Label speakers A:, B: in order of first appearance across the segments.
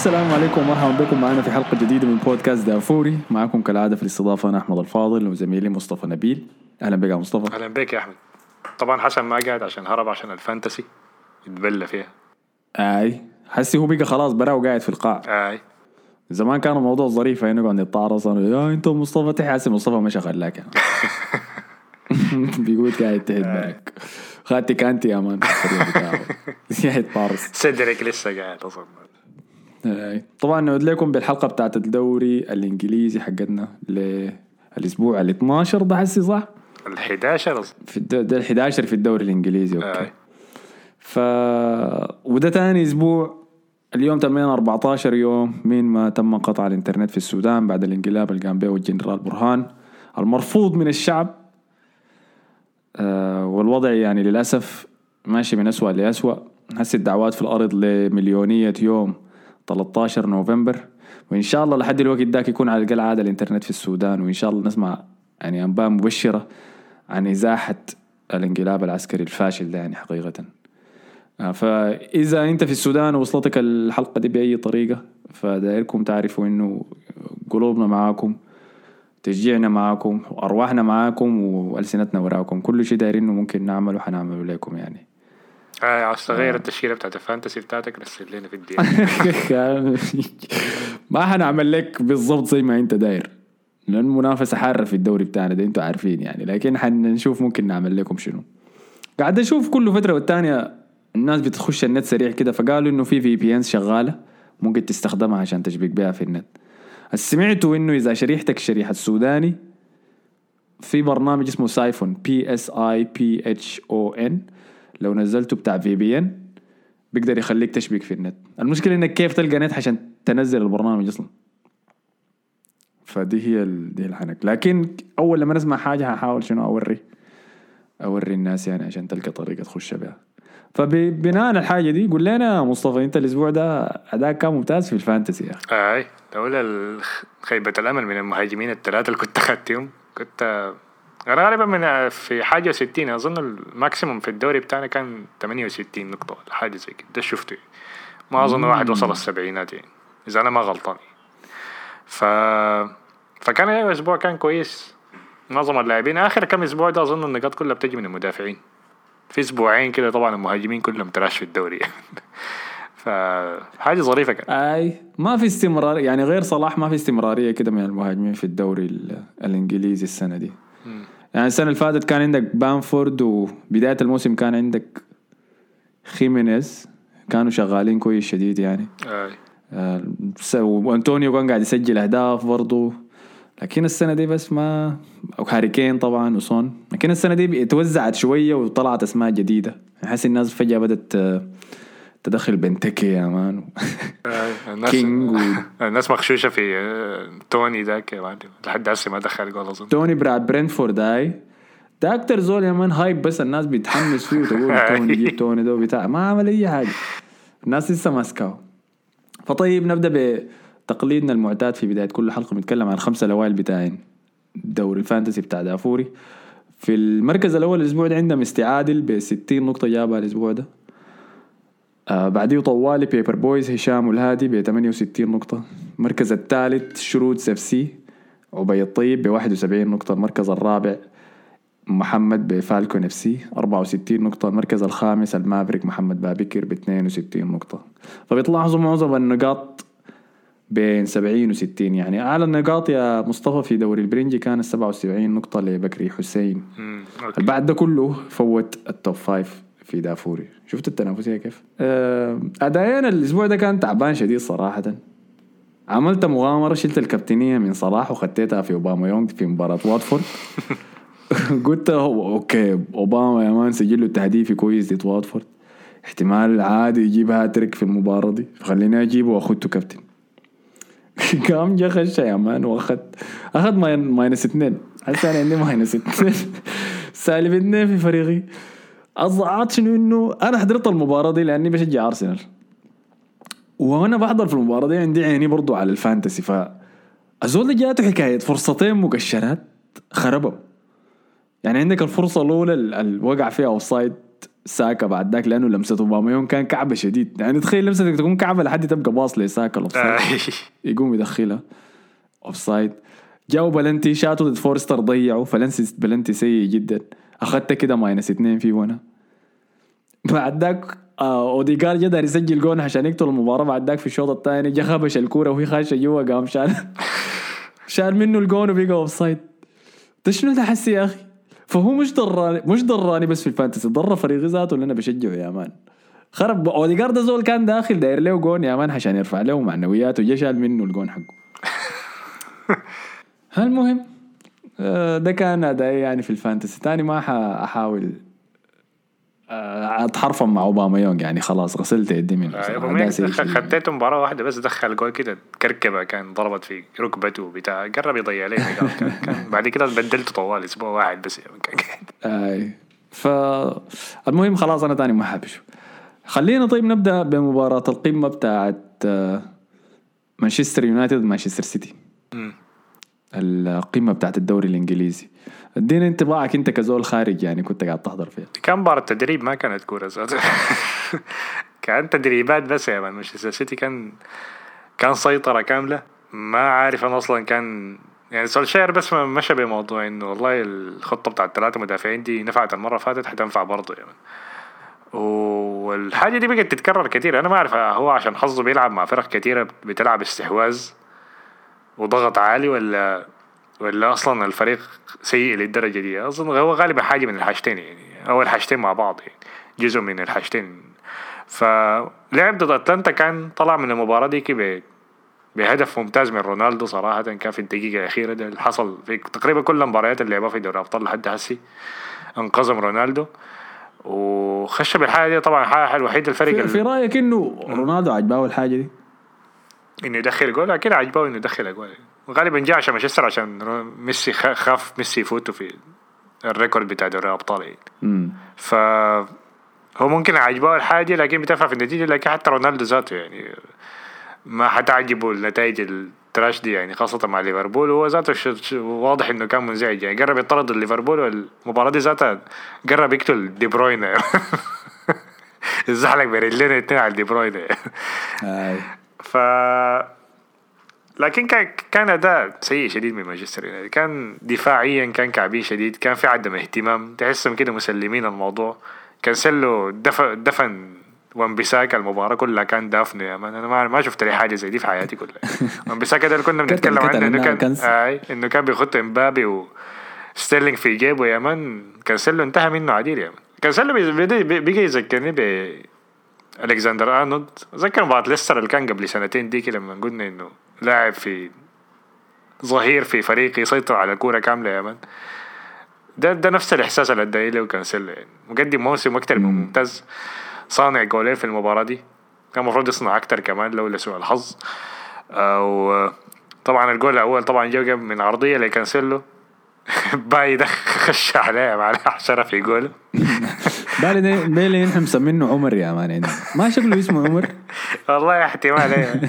A: السلام عليكم ومرحبا بكم معنا في حلقة جديدة من بودكاست دافوري. معكم كالعادة في الاستضافة أنا أحمد الفاضل وزميلي مصطفى نبيل. أهلا بك يا مصطفى.
B: أهلا بك يا أحمد. طبعا حسن ما قاعد عشان هرب عشان الفانتسي يتبلى فيها.
A: آي حسي هو بقى خلاص برا وقاعد في القاع.
B: آي.
A: زمان كان الموضوع ظريف هنا نقعد نتعرص يا أنت مصطفى تحي. مصطفى ما شغال لك يعني. بيقول قاعد تحت برك خدتي كانتي يا مان قاعد
B: صدرك لسه قاعد
A: أصلا. طبعا نعود لكم بالحلقة بتاعت الدوري الإنجليزي حقتنا للأسبوع ال 12 ده حسي صح؟
B: ال 11 أصلا
A: في. ده ال 11 في الدوري الإنجليزي okay.
B: اي
A: ف وده تاني أسبوع اليوم تمينا 14 يوم من ما تم قطع الإنترنت في السودان بعد الانقلاب اللي قام به الجنرال برهان المرفوض من الشعب. آه والوضع يعني للأسف ماشي من اسوء لاسوء هسه الدعوات في الأرض لمليونية يوم. 13 نوفمبر وإن شاء الله لحد الوقت ذاك يكون على الأقل عاد الإنترنت في السودان وإن شاء الله نسمع يعني أنباء مبشرة عن إزاحة الانقلاب العسكري الفاشل ده يعني حقيقة. آه، فإذا أنت في السودان وصلتك الحلقة دي بأي طريقة فدايركم تعرفوا إنه قلوبنا معاكم تشجيعنا معاكم وأرواحنا معاكم وألسنتنا وراكم. كل شيء دايرينه ممكن نعمله حنعمله لكم يعني.
B: اي عاوز
A: آه.
B: تغير التشكيله بتاعت ال fantasy بتاعتك رسل لنا في الدي
A: ما حنعمل لك بالضبط زي ما انت داير. لأن المنافسة حارة في الدوري بتاعنا ده أنتوا عارفين يعني. لكن حنشوف ممكن نعمل لكم شنو. قاعد أشوف كل فترة والتانية الناس بتخش النت سريع كده فقالوا إنه في VPNs شغالة ممكن تستخدمها عشان تشبك بها في النت. سمعتوا إنه إذا شريحتك شريحة السوداني في برنامج اسمه سايفون P S I P H O N لو نزلته بتاع VPN بيقدر يخليك تشبك في النت. المشكلة إنك كيف تلقى نت عشان تنزل البرنامج أصلا؟ فدي هي ال... دي الحنك. لكن أول لما نسمع حاجة هحاول شنو اوري أوري الناس يعني عشان تلقى طريقة تخش بها. فبناء على الحاجة دي قول لنا مصطفى أنت الأسبوع ده اداء كان ممتاز في ال fantasy يا أخي.
B: إي. لولا خيبة الأمل من المهاجمين الثلاثة اللي كنت اخذتهم كنت غالبا من في حاجة 60 أظن ال maximum في الدوري بتاعنا كان 68 نقطة ولا حاجة زي كده. ده شفته. ما أظن واحد وصل السبعينات يعني. إذا أنا ما غلطان ف فكان أيوه أسبوع كان كويس. معظم اللاعبين. آخر كم أسبوع ده أظن النقاط كلها بتجي من المدافعين. في أسبوعين كده طبعا المهاجمين كلهم تراش في الدوري. فحاجه ظريفة كان
A: أي ما في استمرار يعني غير صلاح ما في استمرارية كده من المهاجمين في الدوري ال- الإنجليزي السنة دي. يعني السنة اللي فاتت كان عندك بامفورد وبداية الموسم كان عندك خيمينيز. كانوا شغالين كويس شديد يعني. آه، س- وأنطونيو كان قاعد يسجل أهداف برضه لكن السنة دي بس ما أو هاري كين طبعا وصون لكن السنة دي توزعت شوية وطلعت أسماء جديدة. حاسس الناس فجأة بدأت آه، تدخل بنتكي يا مان. كينج و...
B: الناس مغشوشه في آه، توني ذاك يا معلم لحد هسه ما دخل جول أظن.
A: توني بتاع برينفورد هاي ده أكتر زول يا مان hype بس الناس بتحمس فيه وتقول توني جيب توني ده وبتاع. ما عمل أي حاجة. الناس لسه ماسكاه فطيب نبدأ بتقليدنا المعتاد في بداية كل حلقة. بنتكلم عن الخمسه الاوائل بتاعين. دوري ال fantasy بتاع دافوري. في المركز الأول الأسبوع ده عندهم استعادل ب 60 نقطة جابها الأسبوع ده. آه بعديه طوالي بيبر بويز هشام والهادي ب 68 نقطة. المركز الثالث شروط اف سي عبي الطيب ب 71 نقطة. المركز الرابع محمد بفالكون اف سي 64 نقطة. المركز الخامس المافريك محمد بابكر ب 62 نقطة. فبتلاحظوا معظم النقاط بين 70 و 60 يعني أعلى النقاط يا مصطفى في دوري البرنجي كانت 77 نقطة لبكري حسين. البعد ده كله فوت ال top five في دافوري. شفت التنافسية كيف؟ آه، ادائنا الأسبوع ده كان تعبان شديد صراحة. عملت مغامرة شلت الكابتنية من صلاح وخديتها في أوباما يونغ في مباراة واتفورد. قلت أوكي أوباما يا مان سجل له تهديفي كويس ضد واتفورد. احتمال عادي يجيب هاتريك في المباراة دي. فخليني اجيبه وأخدته كابتن. قام جا خش يا مان وأخد. اخذ mi- minus اثنين هسه أنا عندي minus اثنين سالب اثنين في فريقي. الضاعات شنو إنه أنا حضرت المباراة دي لأني بشجع أرسنال. وأنا بحضر في المباراة دي عندي عيني برضو على ال fantasy ف الزول جاته حكاية فرصتين مقشرات خربوا. يعني عندك الفرصة الأولى اللي وقع فيها اوف سايد ساكا بعد ذاك لأنه لمسة اوباميون كان كعبة شديد. يعني تخيل لمستك تكون كعبة لحد تبقى باص لساكا يقوم يدخلها. أوفسايد. جاوا بلنتي شاتوا ضد فورستر ضيعوا. فلنسي بلنتي سيء جدا. اخذت كده ماينس اثنين في وأنا بعد ذاك آه اوديجار جدار يسجل جون عشان يقتل المباراه بعد ذاك في الشوط الثاني جا خبش الكورة وهي خاشه جوا قام شال شال منه الجون وبقى offside ده شنو ده حسي يا أخي فهو مش ضراني مش ضراني بس في ال fantasy. ضر فريقي ذاته اللي أنا بشجعه يا مان خرب اوديجار ده زول كان داخل داير له جون يا مان عشان يرفع له معنوياته جا شال منه الجون حقه المهم ده كان ادائي يعني في الفانتسي. تاني ما حاحاول آه، اتحرفم مع أوباما يونغ يعني خلاص غسلت يدي منه.
B: آه خديته مباراة واحدة بس دخل جول كده كركبة كان ضربت في ركبته بتاع قرب يضيع كان, كان بعد كده بدلته طوال أسبوع واحد بس.
A: أي. فالمهم خلاص أنا تاني ما حابش خلينا طيب نبدأ بمباراة القمه بتاعت آه، مانشستر يونايتد مانشستر سيتي. القمه بتاعت الدوري الإنجليزي. ادينا انطباعك انت كزول خارج يعني كنت قاعد تحضر فيها.
B: كان مباراة تدريب ما كانت كورة ذاته كان تدريبات بس يا مان مانشستر سيتي كان كان سيطرة كاملة. ما عارف أنا أصلا كان يعني سولشاير بس ما مشى بموضوع إنه والله الخطة بتاعت الثلاثة مدافعين دي نفعت المرة فاتت حتنفع برضه يعني والحاجة دي بقت تتكرر كتير. أنا ما أعرف هو عشان حظه بيلعب مع فرق كتيرة بتلعب استحواذ وضغط عالي ولا ولا أصلا الفريق سيء للدرجة دي. أظن هو غالبا حاجة من الحاجتين يعني. أو الحاجتين مع بعض يعني. جزء من الحاجتين. فلعب ضد أتلانتا كان طلع من المباراة دي بهدف ممتاز من رونالدو صراحة. كان في الدقيقة الأخيرة ده اللي حصل في تقريبا كل المباريات اللي لعبها في دوري الأبطال لحد هسي. انقذهم رونالدو. وخش بالحاجة دي طبعا الحاجة الوحيدة الفريق
A: في, في رأيك إنه رونالدو عجباه الحاجة دي؟
B: إنه يدخل جول؟ أكيد عجباه إنه يدخل جول. غالبا جاء عشان مانشستر عشان ميسي خاف ميسي يفوتوا في ال record بتاع دوري الأبطال. يعني ف هو ممكن عجبه الحاجة لكن بتفهم في النتيجة لكن حتى رونالدو ذاته يعني ما حتعجبه النتائج ال trash دي يعني خاصة مع ليفربول. هو ذاته واضح إنه كان منزعج يعني. قرب يطرد ليفربول والمباراة دي ذاتها قرب يقتل دي بروين الزحلق برجلين الاثنين على دي بروين ف لكن كان كان أداء سيء شديد من مانشستر يونايتد. كان دفاعيا كان كعبين شديد كان في عدم اهتمام. تحسهم كده مسلمين الموضوع. كانسيلو دفن دفن وانبساكا المباراة كلها كان دافنه يا man. أنا ما ما شفت لي حاجة زي دي في حياتي كلها. وانبساكا ده اللي كنا بنتكلم عنه إنه كان آه إنه كان بيخط إمبابي وستيرلينج في جيبه يا man. كانسيلو انتهى منه عديل يا man. كانسيلو بيجي يذكرني ب ألكسندر أرنولد. ذكر مباراة ليستر اللي كان قبل سنتين ديك لما قلنا إنه لاعب في ظهير في فريق يسيطر على الكورة كاملة يا man. ده ده نفس الإحساس اللي اداه له كانسيلو يعني مقدم موسم أكتر من ممتاز صانع جولين في المباراة دي. كان المفروض يصنع أكتر كمان لولا سوء الحظ. أو طبعا الجول الأول طبعا جا من عرضية لكانسيلو باي ده خش عليه مع حشرة في جول.
A: بالي بالي نحن مسمينه عمر يا man. ما شكله اسمه عمر؟
B: والله احتمال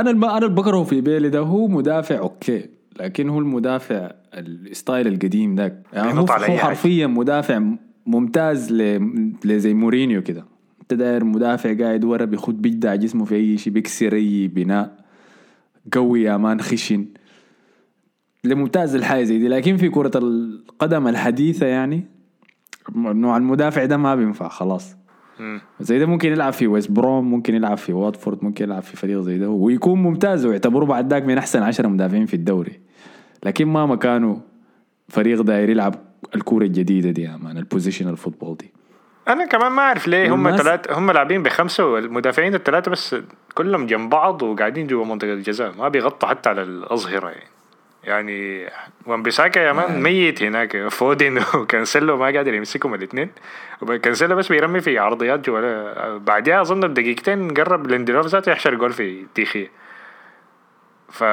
A: أنا الم... أنا بكرهه في بيلي ده هو مدافع okay. لكن هو المدافع ال style القديم ذاك يعني هو, هو حرفيا مدافع ممتاز ل... لزي مورينيو كده. أنت داير مدافع قاعد ورا بيخد بيجدع جسمه في أي شيء بيكسر أي بناء قوي يا man خشن. لممتاز الحاجة زي دي. لكن في كرة القدم الحديثة يعني نوع المدافع ده ما بينفع خلاص. زي ده ممكن يلعب في ويست بروم ممكن يلعب في واتفورد ممكن يلعب في فريق زي ده ويكون ممتاز ويعتبروه بعد ذاك من أحسن عشرة مدافعين في الدوري. لكن ما مكانه فريق داير يلعب الكورة الجديدة دي يا man ال positional football دي.
B: أنا كمان ما أعرف ليه هم ثلاثة هم لاعبين بخمسة والمدافعين الثلاثة بس كلهم جنب بعض وقاعدين جوا منطقة الجزاء ما بيغطوا حتى على الأظهرة يعني. يعني وامبيساكا يا man ميت هناك. فودين وكانسيلو ما قادر يمسكهم الاثنين. وكانسيلو بس بيرمي في عرضيات جوا بعدها أظن بدقيقتين قرب ليندلوف ذاته يحشر جول في ديخيا. ف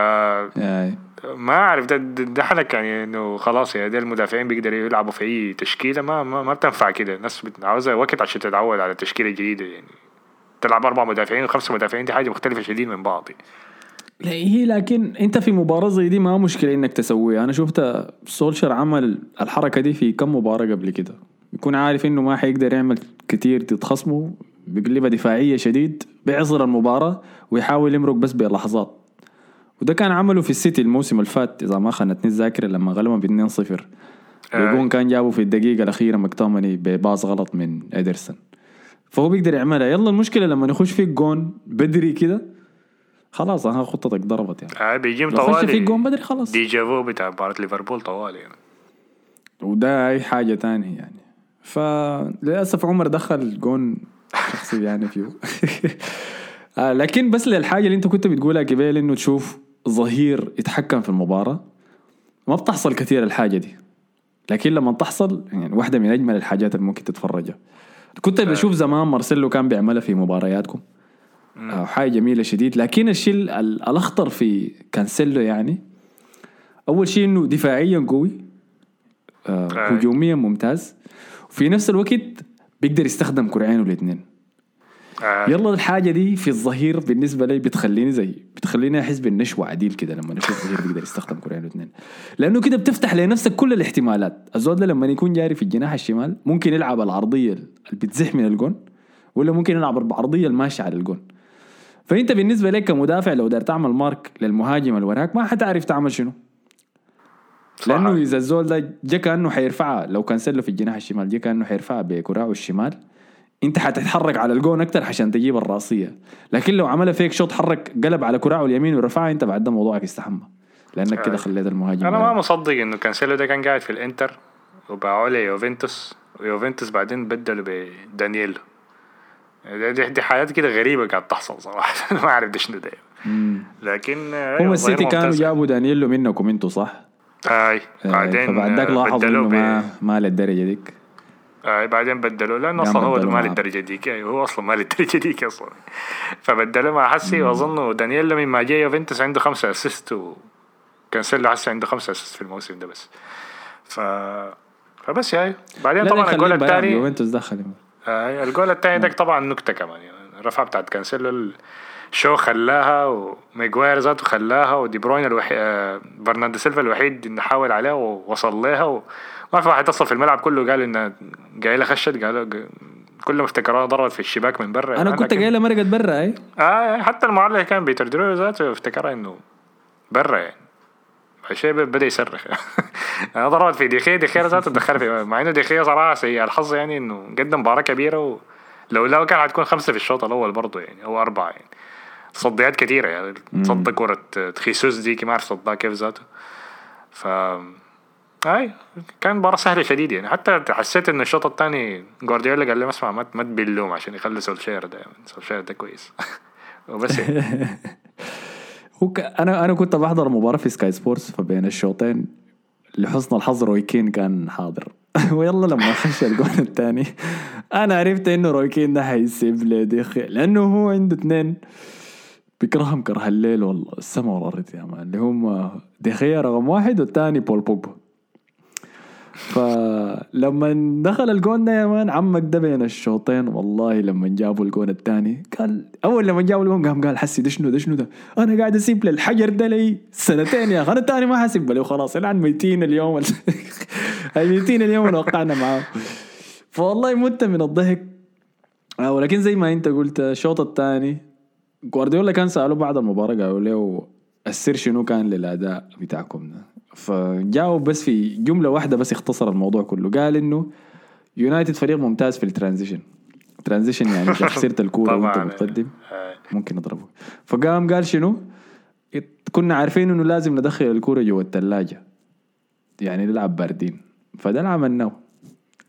B: ما أعرف ده ده حلك يعني إنه خلاص يا ده المدافعين بيقدروا يلعبوا في أي تشكيلة. ما ما, ما بتنفع كده. الناس عاوزة وقت عشان تتعود على التشكيله الجديده يعني. تلعب أربع مدافعين وخمسة مدافعين دي حاجة مختلفة شديد من بعض.
A: هي لكن انت في مباراة زي دي ما مشكلة انك تسويها. أنا شفت سولشر عمل الحركة دي في كم مباراة قبل كده. يكون عارف انه ما حيقدر يعمل كتير تتخصمه بيقلبها دفاعية شديد بيعصر المباراة ويحاول يمرق بس بلحظات. وده كان عمله في السيتي الموسم اللي فات إذا ما خانتني الذاكرة لما غلبهم ب 2-0 بيقون كان جابوا في الدقيقة الأخيرة مكتومني بباص غلط من ادرسون فهو بيقدر يعملها. يلا المشكلة لما يخش فيك جون بدري كده خلاص ها خطتك ضربت يعني.
B: آه
A: خش
B: طوالي.
A: فيك جون بدري خلاص.
B: déjà vu بتاع مباراة ليفربول طوالي يعني.
A: وده أي حاجة تانية يعني. فللاسف عمر دخل جون شخصي يعني فيه. آه لكن بس للحاجة اللي أنت كنت بتقولها قبل إنه تشوف ظهير يتحكم في المباراة ما بتحصل كثير الحاجة دي. لكن لما تحصل يعني واحدة من أجمل الحاجات اللي ممكن تتفرجها. كنت بشوف زمان مارسيلو كان بيعملها في مبارياتكم. آه حاجة جميلة شديد. لكن الشيء ال- ال- الأخطر في كانسيلو يعني أول شيء إنه دفاعيا قوي آه
B: آه.
A: هجوميا ممتاز. وفي نفس الوقت بيقدر يستخدم كرعينه الاثنين.
B: آه.
A: يلا الحاجة دي في الظهير بالنسبة لي بتخليني زي بتخليني أحس بالنشوة عديل كده لما أشوف ظهير بيقدر يستخدم كرعينه الاثنين. لأنه كده بتفتح لنفسك كل الاحتمالات. الزول ده لما يكون جاري في الجناح الشمال ممكن يلعب العرضية اللي بتزح من الجون ولا ممكن يلعب بعرضيه الماشية على الجون. فانت بالنسبة لك كمدافع لو دار تعمل مارك للمهاجم اللي وراك ما حتعرف تعمل شنو. لأنه إذا الزول ده جا كأنه حيرفعها لو كان سله في الجناح الشمال جا كأنه حيرفعها بكراعه الشمال انت حتتحرك على الجون أكتر عشان تجيب الرأسية لكن لو عملها فيك شوط حرك قلب على كراعه اليمين ورفعها انت بعد ده موضوعك استحمى لأنك كده
B: آه.
A: خليت المهاجم
B: أنا ما. مصدق إنه كانسيلو ده كان قاعد في الإنتر وباعوه ليوفنتوس ويوفنتوس بعدين بدلوا بدانييلو دي, دي, حاجات كده غريبة قاعد تحصل صراحة. ما أعرف ده شنو ده لكن آه،
A: هم السيتي كانوا. جابوا دانييلو منكم أنتوا صح؟
B: أي
A: آه،
B: بعدين
A: فبعد ذاك
B: آه،
A: لاحظوا إنه
B: بدلوه
A: ما ما للدرجة ديك.
B: آه بعدين بدلوا
A: لأنه
B: أصلا هو ما. للدرجة ديك. يعني هو أصلا ما للدرجة ديك أصلا. فبدلوا مع حسي وأظن دانييلو من ما جاء يوفنتوس عنده خمسة assist وكانسيلو حسي عنده خمسة assist في الموسم ده بس. ف فبس يعني بعدين طبعا الجول الثاني
A: يوفنتوس دخل.
B: آه الجول الثاني ده طبعا نكتة كمان يعني الرفعة بتاعت كانسيلو الشو خلاها وميغواير ذاته خلاها ودي بروين الوحيد آه برناردو سيلفا الوحيد اللي حاول عليها ووصل لها وما في واحد اتصل في الملعب كله قال إنها جاي لها خشت قالوا كلهم افتكروها ضربت في الشباك من برا
A: أنا كنت
B: لكن-
A: قايلها مرقت برا اي
B: آه حتى المعلق كان بيتر درو ذاته افتكرها إنه برا يعني. الشيء بدأ يصرخ. أنا ضربت في ديخيا ديخيا ذاته دخل في مع إنه ديخيا صراحة سيء الحظ يعني إنه قدم مباراة كبيرة ولو لو كان حتكون خمسة في الشوط الأول برضه يعني أو أربعة يعني. صديات كثيره يعني صد كرة خيسوس دي ما أعرف صدها كيف ذاته ف أي كان مباراة سهلة شديد يعني. حتى حسيت إنه الشوط الثاني جوارديولا قال لي اسمع ما ما تبلوم عشان يخلي سولشير ده سولشير ده كويس. وبس يعني.
A: هو ك... أنا أنا كنت بحضر مباراة في Sky Sports فبين الشوطين لحسن الحظ روي كين كان حاضر. ويلا لما خش الجون الثاني أنا عرفت إنه روي كين ده حيسيب لي ديخيا لأنه هو عنده اثنين. بيكرههم كره الليل والله السما والأرض يا man. اللي هم ديخيا رقم واحد والثاني بول بوجبا. فلما دخل الجون ده يا man عمك ده بين الشوطين والله لما جابوا الجون الثاني قال أول لما جابوا الجون قام قال حسي ده شنو ده شنو ده؟ أنا قاعد أسيب للحجر ده لي سنتين يا أخي أنا الثاني ما حاسب له خلاص الآن ميتين اليوم ميتين اليوم اللي وقعنا معاه. فوالله مت من الضحك. آه، ولكن زي ما أنت قلت الشوط الثاني جوارديولا كان سألوه بعد المباراة قالوا له السر شنو كان للأداء بتاعكم ده؟ فجاوب بس في جملة واحدة بس اختصر الموضوع كله. قال إنه يونايتد فريق ممتاز في ال transition. transition يعني إذا خسرت الكورة
B: وأنت.
A: متقدم
B: آه.
A: ممكن نضربه. فقام قال شنو؟ كنا عارفين إنه لازم ندخل الكورة جوا الثلاجة يعني نلعب باردين. فده اللي عملناه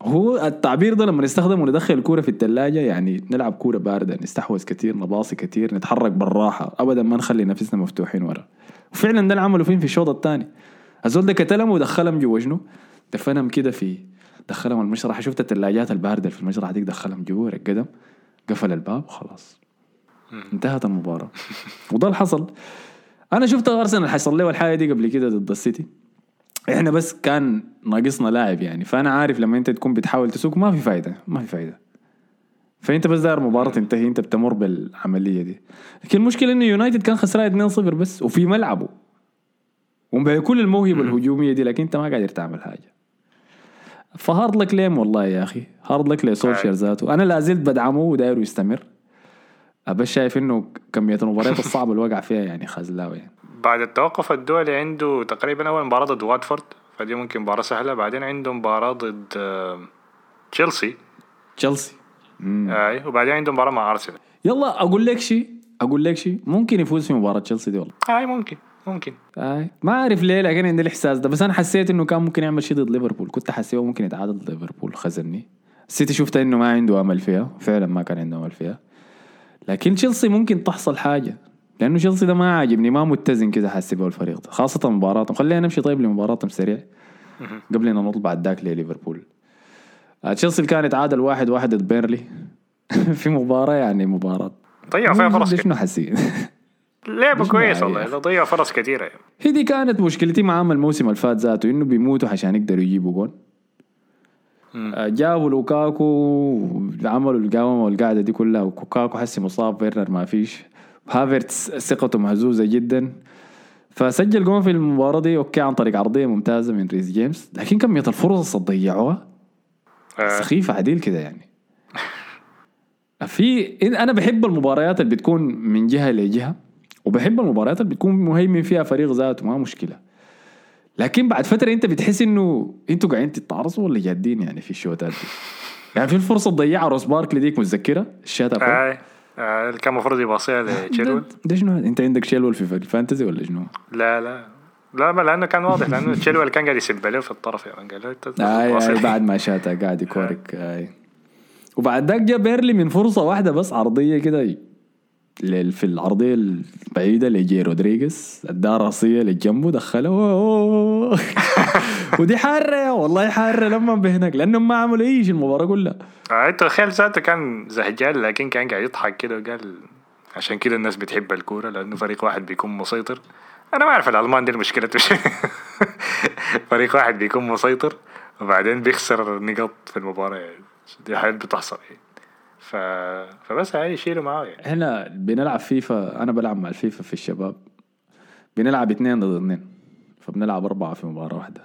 A: هو التعبير ده لما نستخدمه ندخل الكورة في الثلاجة يعني نلعب كورة باردة نستحوذ كتير نباصي كتير نتحرك بالراحة. أبدا ما نخلي نفسنا مفتوحين ورا. وفعلا ده اللي عملوا فين؟ في الشوط الثاني. الزول ده كتلهم ودخلهم جوا شنو؟ دفنهم كده في دخلهم المشرحة شفت الثلاجات الباردة في المشرحة ديك دخلهم جوا القدم؟ قفل الباب وخلاص. انتهت المباراة. وده اللي حصل. أنا شفت أرسنال حصل له الحاجة دي قبل كده ضد السيتي. إحنا بس كان ناقصنا لاعب يعني. فأنا عارف لما أنت تكون بتحاول تسوق ما في فايدة. ما في فايدة. فأنت بس داير مباراة تنتهي. أنت بتمر بالعملية دي. لكن المشكلة إنه يونايتد كان خسران 2-0 بس. وفي ملعبه. وبكل الموهبة الهجومية دي لكن أنت ما قادر تعمل حاجة. ف hard luck ليهم والله يا أخي. hard luck لسولشير ذاته أنا لا زلت بدعمه ودايره يستمر. بس شايف إنه كمية المباريات الصعبة اللي وقع فيها يعني خزلاوي. يعني.
B: بعد التوقف الدولي عنده تقريبا أول مباراة ضد واتفورد فدي ممكن مباراة سهلة. بعدين عنده مباراة ضد آه، تشيلسي.
A: تشيلسي.
B: أي وبعدين عنده مباراة مع أرسنال.
A: يلا أقول لك شيء أقول لك شيء. ممكن يفوز في مباراة تشيلسي دي والله.
B: أي ممكن. ممكن.
A: اي ما أعرف ليه لكن عندي الإحساس ده. بس أنا حسيت إنه كان ممكن يعمل شيء ضد ليفربول. كنت حسيت ممكن يتعادل ضد ليفربول خزني. السيتي شفت إنه ما عنده أمل فيها. فعلا ما كان عنده أمل فيها. لكن تشيلسي ممكن تحصل حاجة. لأنه تشيلسي ده ما عاجبني ما متزن كذا حاسس به الفريق ده. خاصة مباراتهم. خلينا نمشي طيب لمباراتهم سريع. قبل إن نطلع بعد ذاك لليفربول. آه، تشيلسي اللي كان يتعادل واحد واحد ضد بيرلي. في مباراة يعني مباراة.
B: ضيع فيها فرص
A: شنو حسين.
B: لعبة
A: مش
B: كويس
A: معايا.
B: والله ضيع فرص كثيره يعني.
A: هي دي كانت مشكلتي معاهم الموسم اللي فات ذاته إنه بيموتوا عشان يقدروا يجيبوا جول. آه، جابوا لوكاكو عملوا القومة والقعدة دي كلها ولوكاكو حسي مصاب فيرنر ما فيش. هافرتس ثقته مهزوزة جدا. فسجل جول في المباراة دي okay عن طريق عرضية ممتازة من ريس جيمس. لكن كمية الفرص اللي ضيعوها
B: آه،
A: سخيفة عديل كده يعني. في أنا بحب المباريات اللي بتكون من جهة لجهة. وبحب المباريات اللي بتكون مهيمن فيها فريق ذاته ما مشكلة. لكن بعد فترة أنت بتحس إنه أنتوا قاعدين تتعرصوا ولا جادين يعني في الشوتات دي؟ يعني في الفرصة تضيعها روس باركلي ديك متذكرة؟ الشات
B: اي آه، اللي كان المفروض يباصيها لتشيلويل
A: ده, شنو؟ أنت عندك تشيلويل في ال fantasy ولا شنو؟
B: لا لا. لا ما لأنه كان واضح لأنه تشيلويل كان قاعد يسب له في الطرف يعني قال له انت
A: آي بعد ما شاتها قاعد يكورك. آي وبعد ذاك جا بيرنلي من فرصة واحدة بس عرضية كده في العرضية البعيدة لجاي رودريغيز اداها راسية لجنبه دخلها أوه. ودي حارة والله حارة لما بهناك لأنهم ما عملوا أي شيء المباراة كلها.
B: آه، انت تخيل ذاته كان زهجان لكن كان قاعد يضحك كده وقال عشان كده الناس بتحب الكورة لأنه فريق واحد بيكون مسيطر. أنا ما أعرف الألمان دي شو فريق واحد بيكون مسيطر وبعدين بيخسر نقاط في المباراة. يعني دي حاجات بتحصل. يعني ف... فبس هاي يشيلوا معاه يعني.
A: إحنا بنلعب فيفا أنا بلعب مع الفيفا في الشباب. بنلعب اثنين ضد اثنين فبنلعب اربعة في مباراة واحدة.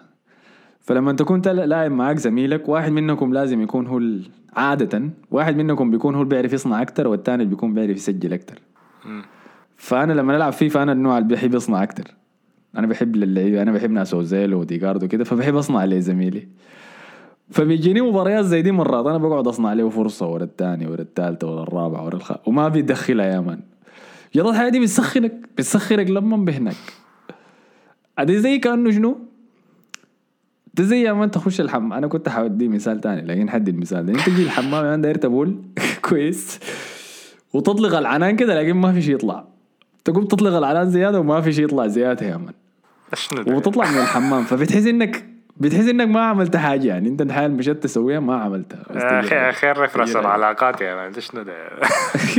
A: فلما تكون لاعب معاك زميلك واحد منكم لازم يكون هو ال- عادة واحد منكم بيكون هو اللي بيعرف يصنع أكتر والثاني بيكون بيعرف يسجل أكتر. فأنا لما نلعب فيفا أنا النوع اللي بيحب يصنع أكتر. أنا بحب اللعيبة أنا بحب ناس أوزيل وديجاردو كده فبحب أصنع لزميلي فبيجيني مباريات زي دي مرات. أنا بقعد أصنع له فرصة ورا الثاني ورا الثالثة ورا الرابعة ورا الخ... وما بيدخلها يا مان يلا الحياة دي بتسخنك بتسخنك لما بهناك ادي زي كأنه شنو؟ ده زي ما انت تخش الحمام أنا كنت حودي مثال تاني لكن حدي المثال ده أنت تجي الحمام يعني داير تبول. كويس. وتطلق العنان كده لكن ما في شيء يطلع. تقوم تطلق العنان زيادة وما في شيء يطلع زيادة يا
B: ده؟
A: وتطلع من الحمام فبتحس إنك بتحس إنك ما عملت حاجة يعني. أنت الحاجة اللي مشيت تسويها ما عملتها.
B: يا
A: تجي-
B: أخي خير رفرس
A: تجي-
B: العلاقات يا مان. ده شنو ده؟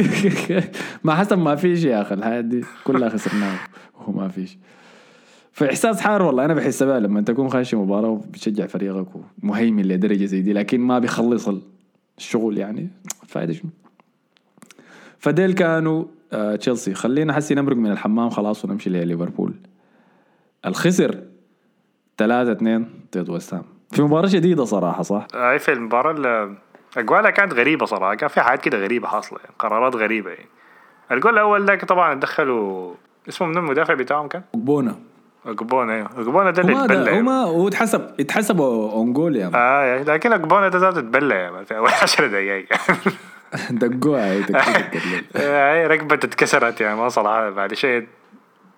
A: ما حسب ما فيش يا أخي. الحياة دي كلها خسرناها. وهو ما فيش فاحساس حار والله. أنا بحس بها لما تكون خاشي مباراة وبتشجع فريقك ومهيمن لدرجة زي دي لكن ما بيخلص الشغل يعني. الفائده شنو؟ فديل كانوا آه تشيلسي. خلينا حسي نمرق من الحمام خلاص ونمشي لليفربول. الخسر 3 2 ضد ويست هام في مباراة شديدة صراحة صح؟
B: هاي في المباراة ال- أجوانها كانت غريبة صراحة كان في حاجات كده غريبة حاصلة يعني. قرارات غريبة يعني الجول الأول ده طبعا دخلوا اسمه من المدافع بتاعهم كان
A: بونا
B: أوغبونا أيوه أوغبونا ده اللي اتبلى يعني.
A: وما هو اتحسب اتحسب own goal.
B: آه يعني. لكن أوغبونا ده ذاته اتبلى يا man في أول عشر دقايق
A: دقوها هي تكتيك
B: هاي ركبة اتكسرت يعني ما صراحة بعد شيء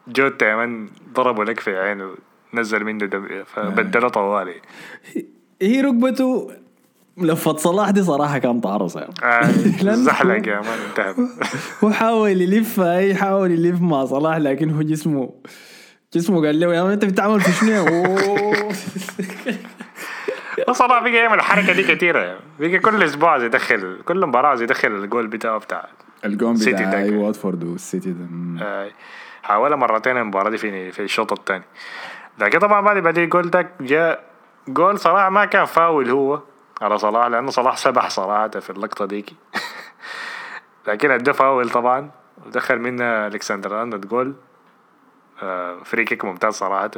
B: جوتا يا man ضربوا لك في عينه نزل منه دم فبدله طوالي
A: هي ركبته لفت صلاح دي صراحة كان طعرصه يعني.
B: آه زحلق يا man انتهى
A: هو حاول يلف أي يحاول يلف مع صلاح لكن هو جسمه جسمه قال له يا man أنت بتعمل في شنو.
B: صلاح بقى يعمل الحركة دي كثيرة يعني. بقى كل عايز يدخل كل مباراة يدخل الجول بتاعه بتاع سيتي
A: بتاع. واتفورد والسيتي ده.
B: آه، حاولها مرتين المباراة دي في في الشوط الثاني لكن طبعا بعد بعد الجول ده جاء جول صلاح ما كان فاول هو على صلاح لأنه صلاح سبح صراحة في اللقطة ديك. لكن ادى فاول طبعا ودخل منها ألكسندر أرنولد جول. آه فري كيك ممتاز صراحة.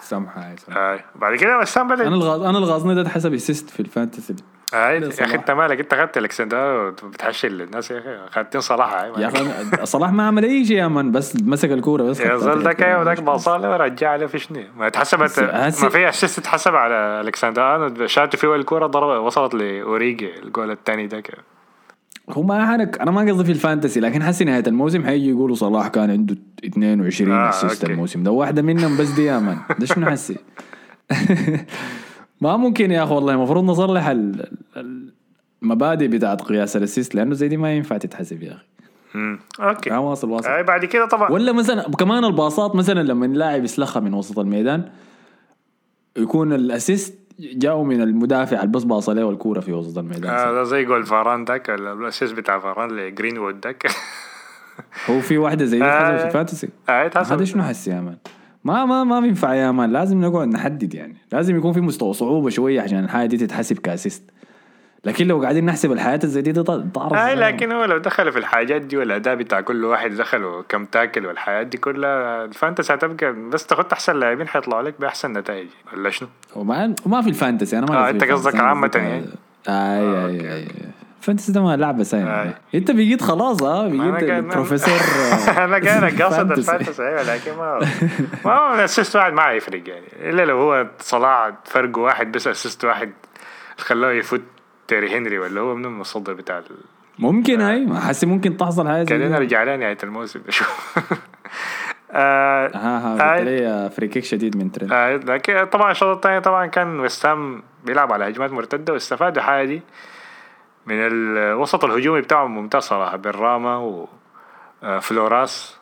A: سامحة.
B: آه بعد كده وسام بدا
A: أنا الغاز أنا الغازني ده اتحسب اسيست في الفانتسي.
B: آه يا. أخي أنت مالك؟ أنت اخذت الكسندر بتحشل الناس يا أخي. اخذتين صلاح.
A: يا أخي صلاح ما عمل أي شيء يا man بس مسك الكورة بس
B: يا زول ده
A: كده.
B: كاي وذاك باصا له ورجع له في شنو؟ ما اتحسبت
A: هسي-
B: ما في assist اتحسب على الكسندر أنا شاتوا فيه الكورة ضرب وصلت لأوريجي الجول الثاني كده.
A: هو ما أنا أنا ما قصدي في ال fantasy لكن حسي نهاية الموسم حيجي يقولوا صلاح كان عنده 22
B: آه، assist.
A: الموسم ده. واحدة منهم بس دي يا man ده شنو حسي؟ ما ممكن يا أخي والله المفروض نصلح ال- ال- المبادئ بتاعت قياس ال assist لأنه زي دي ما ينفع تتحسب يا أخي.
B: امم okay.
A: ما واصل واصل.
B: آه بعد كده طبعا.
A: ولا مثلا كمان الباصات مثلا لما اللاعب يسلخها من وسط الميدان يكون ال assist جاءوا من المدافع اللي بس باص عليه الكوره في وسط الميدان.
B: آه ده زي جول فاران داك ال assist بتاع فاران لجرين وود داك.
A: هو في واحدة زي دي
B: آه.
A: في ال fantasy
B: آه
A: هذا شنو حسي يا man. ما ما ما بينفع يا man لازم نقعد نحدد يعني لازم يكون في مستوى صعوبة شوية عشان الحاجة دي تتحسب ك assist لكن لو قاعدين نحسب دي, دي تعرف
B: آه لكن هو لو دخل في الحاجات دي والاداء بتاع كل واحد دخل كم tackle والحاجات دي كلها ال fantasy هتبقى بس تاخد أحسن لاعبين حيطلعوا لك بأحسن نتائج ولا شنو؟
A: وما وما في ال fantasy أنا ما
B: آه،
A: في
B: قصدك عامة يعني؟
A: أي
B: آه،
A: أي
B: okay.
A: أي ال fantasy ده ما لعبة
B: آي.
A: انت بقيت خلاص بقيت
B: قاعد-
A: بروفيسور آه،
B: أنا قاصد
A: fantasy.
B: الفانتسي أيوه لكن ما ما هو ال assist واحد ما يفرق يعني إلا لو هو صلاح فرق واحد بس assist واحد خلاه يفوت تيري هنري ولا هو من المصدر بتاع.
A: ممكن هاي حسي ممكن تحصل حاجة
B: كان
A: دي.
B: نرجع لها نهاية الموسم شوف آه
A: ها ها
B: آي.
A: قلت لي فري كيك شديد من ترند
B: آه لكن طبعا الشوط الثاني طبعا كان وسام بيلعب على هجمات مرتدة واستفادوا حاجة دي من الوسط الهجومي بتاعهم ممتاز صراحة بالراما وفلوراس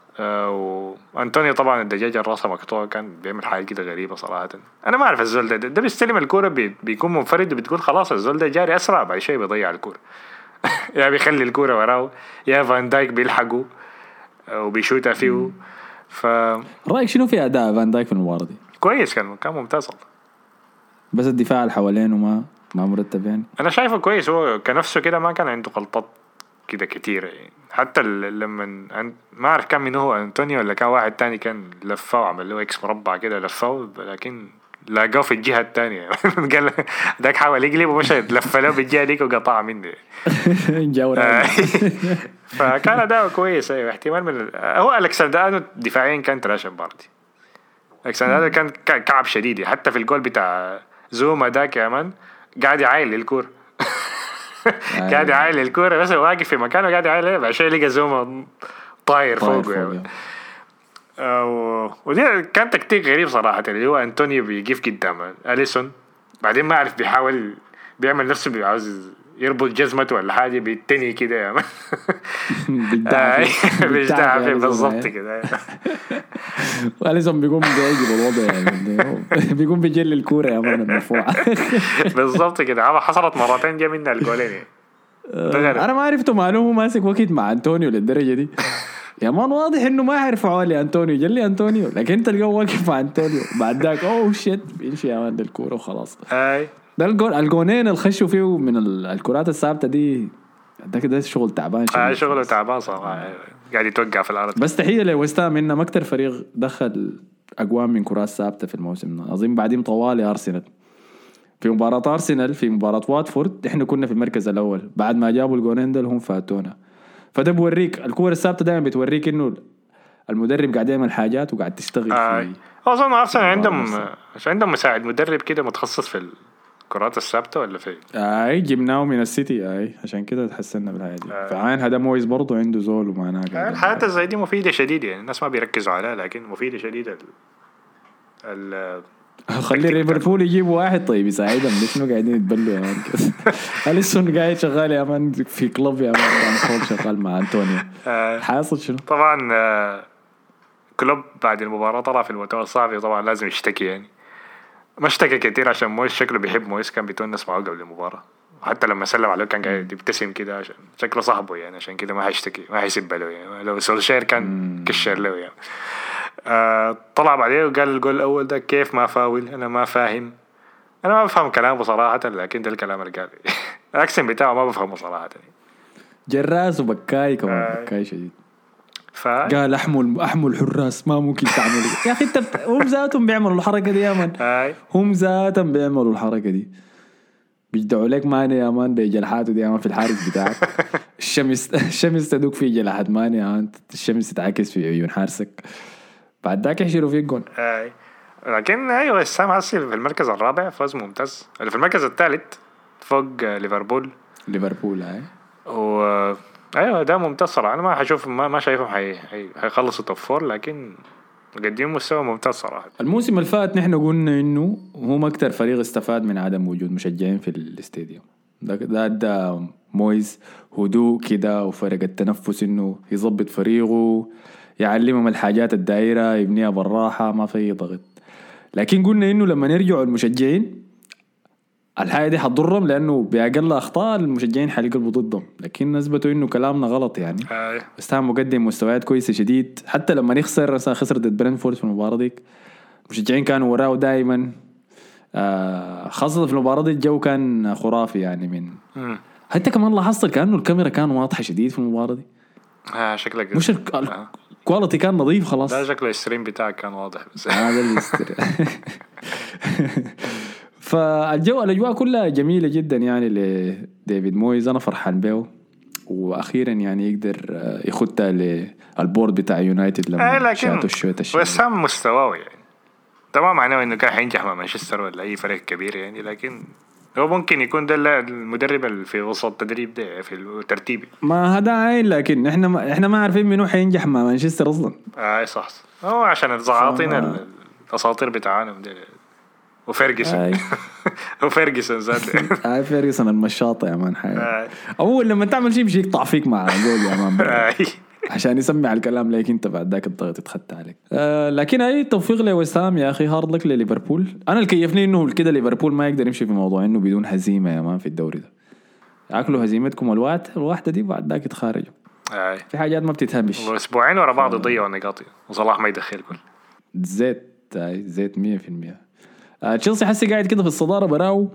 B: وانطونيو طبعا الدجاجه راسها مقطوع كان بيعمل حاجة كده غريبة صراحة. أنا ما أعرف الزول ده ده بيستلم الكورة بي بيكون منفرد وبتقول خلاص الزول ده جاري أسرع بعد شوي بيضيع الكورة. يا بيخلي الكورة وراه يا فان دايك بيلحقه آه، وبيشوتها فيه. ف
A: رأيك شنو في أداء فان دايك في المباراة دي؟
B: كويس كان كان ممتاز. والله
A: بس الدفاع اللي حوالينه ما ما مرتب يعني.
B: أنا شايفه كويس هو كنفسه كده ما كان عنده غلطات كده كتيرة يعني حتى لما ما أعرف كان من هو أنطونيو ولا كان واحد تاني كان لفاه وعمل له X مربع كده لفاه لكن لاقاه في الجهة التانية. قال ذاك حاول يقلب ومشى لف له بالجهة ديك وقطع مني. آه، فكان أداؤه كويس أيوه احتمال من هو ألكسندرانو دفاعيا كان تراشن بارتي ألكسندرانو كان كعب شديد. حتى في الجول بتاع زوما داك يا مان قاعد يعايل للكورة قاعد يعايل للكورة بس واقف في مكانه قاعد يعايل بعد شوي لقى زوما طاير فوقه.
A: فوق،
B: يعني. آه، و- ودي كان تكتيك غريب صراحة اللي هو انطونيو بيقف قدام أليسون. بعدين ما أعرف بيحاول بيعمل نفسه عاوز يربط جزمته ولا حاجة بيتني كده. يا
A: أليسون
B: بالضبط
A: يعني.
B: كده.
A: اليسون بيقوم بيعجب الوضع يعني. بيقوم بيجلي الكورة يا مان المرفوعه
B: بالضبط كده. حصلت مرتين جا منها الجولين يعني.
A: أنا ما عرفته ماله هو ماسك وقت مع أنطونيو للدرجة دي. يا مان واضح إنه ما يعرف علي أنطونيو. جلي أنطونيو. لكن أنت تلقاه واقف مع أنطونيو. بعد ذاك اوه شيت بيمشي يا مان للكوره وخلاص.
B: أي.
A: ده الجول الجونين اللي خشوا فيه من ال- الكرات الثابتة دي ده كده شغل تعبان.
B: آه شغله تعبان صراحة قاعد يتوقع في الأرض
A: بس تحية لويستام انهم أكثر فريق دخل أقوام من كرات ثابتة في الموسم ده اظن بعدين طوالي أرسنال في مباراة أرسنال في مباراة واتفورد إحنا كنا في المركز الأول بعد ما جابوا الجونين دول هم فاتونا فده بوريك الكورة الثابتة دائما بتوريك إنه المدرب قاعد يعمل حاجات وقاعد تشتغل
B: آي.
A: في
B: أظن أرسنال عندهم
A: أرسنال.
B: عندهم مساعد مدرب كده متخصص في الكرات الثابتة ولا في
A: أي جبناه من السيتي أي عشان كده تحسنا بالحاجة دي.
B: آي.
A: فعين هذا مويس برضه عنده زول ومعناه قاعد.
B: الحالات زي دي مفيدة شديد يعني. الناس ما بيركزوا عليها لكن مفيدة شديد. ال... ال...
A: خلي ليفربول يجيب واحد طيب يساعدهم. ليش قاعدين يتبلوا يا man اليسون قاعد شغال يا man؟ في كلوب يا man. شغال مع أنطونيو.
B: آه.
A: حاصل شنو؟
B: طبعا آه كلوب بعد المباراة طلع في المؤتمر الصحفي طبعا لازم يشتكي يعني. ما اشتكى كتير عشان مويس شكله بيحب مويس كان بيتونس معه قبل المباراة. وحتى لما سلم عليه كان قاعد يبتسم كده عشان شكله صاحبه يعني عشان كده ما حيشتكي ما حيسب له يعني. لو سولشير كان كشر له يعني. آه طلع بعدين وقال الجول الأول ده كيف ما فاول؟ أنا ما فاهم. أنا ما بفهم كلامه صراحة لكن ده الكلام اللي قال ال accent بتاعه ما بفهمه صراحة
A: جراس وبكاي كمان
B: آي.
A: بكاي شديد.
B: ف
A: قال احمل احمل الحراس ما ممكن تعمل. يا أخي أنت هم ذاتهم بيعملوا الحركة دي يا
B: man
A: هم ذاتهم بيعملوا الحركة دي. بيجدعوا لك ماني يا man بجلحاته دي يا man في الحارس بتاعك. الشمس الشمس تدوك في جلحات ماني يا man الشمس تتعكس في عيون حارسك. بعد ذاك يحشروا فيك جون.
B: هاي. لكن أيوه ويست هام حصل في المركز الرابع فوز ممتاز. اللي في المركز الثالث فوق ليفربول.
A: ليفربول هاي.
B: و أيوه ده ممتاز صراحة أنا ما حشوف ما, ما شايفهم حي... حي... حيخلصوا top four لكن مقدمين مستوى ممتاز صراحة
A: الموسم اللي فات نحن قلنا إنه هم أكثر فريق استفاد من عدم وجود مشجعين في ال stadium. ده ده ادى مويز هدوء كده وفرق التنفس إنه يظبط فريقه يعلمهم الحاجات الدائرة يبنيها بالراحة ما في ضغط. لكن قلنا إنه لما يرجعوا المشجعين الحاجة دي حتضرهم لأنه بأقل أخطاء المشجعين حيقلبوا ضدهم لكن اثبتوا إنه كلامنا غلط يعني. بس كان مقدم مستويات كويسة شديد. حتى لما نخسر خسر ضد برنتفورد في المباراة ديك. المشجعين كانوا وراه دائما آه خاصة في المباراة دي الجو كان خرافي يعني من
B: مم.
A: حتى كمان لاحظت كأنه الكاميرا كان واضحة شديد في المباراة دي.
B: آه شكلك
A: مش الك-
B: آه.
A: ال quality كان نظيف خلاص.
B: ده شكله ال stream بتاعك كان واضح بس.
A: هذا فالجو الأجواء كلها جميلة جدا يعني لديفيد مويز. أنا فرحان به وأخيرا يعني يقدر آه، يخدها لل board بتاع يونايتد
B: آه
A: لما
B: لكن
A: الشوط الشمالي
B: وسام مستواه يعني. ده ما معناه إنه كان حينجح مع مانشستر ولا أي فريق كبير يعني لكن هو ممكن يكون ده المدرب اللي في وسط التدريب ده في الترتيب.
A: ما هذا عين لكن إحنا ما إحنا ما عارفين منو حينجح مع مانشستر أصلا.
B: اي صح صح. هو عشان الزعاطين الأساطير بتاعنا ده. وفيرجسون. وفيرجسون ذاته
A: هاي فيرجسون المشاطة يا man حي. اول لما تعمل شيء بيجي يقطع فيك مع جول يا
B: man.
A: عشان يسمع الكلام لك أنت بعد ذاك الضغط يتخطى عليك. آه لكن أي توفيق لوسام يا أخي hard luck لليفربول. أنا اللي كيفني إنه كده ليفربول ما يقدر يمشي في موضوع إنه بدون هزيمة يا man في الدوري ده. ياكلوا هزيمتكم الواحد الواحدة دي بعد ذاك يتخارجوا.
B: آي.
A: في حاجات ما بتتهمش.
B: واسبوعين ورا بعض يضيعوا نقاط وصلاح ما يدخل جول
A: زيت زيت 100% آه تشيلسي حسي قاعد كده في الصدارة براو.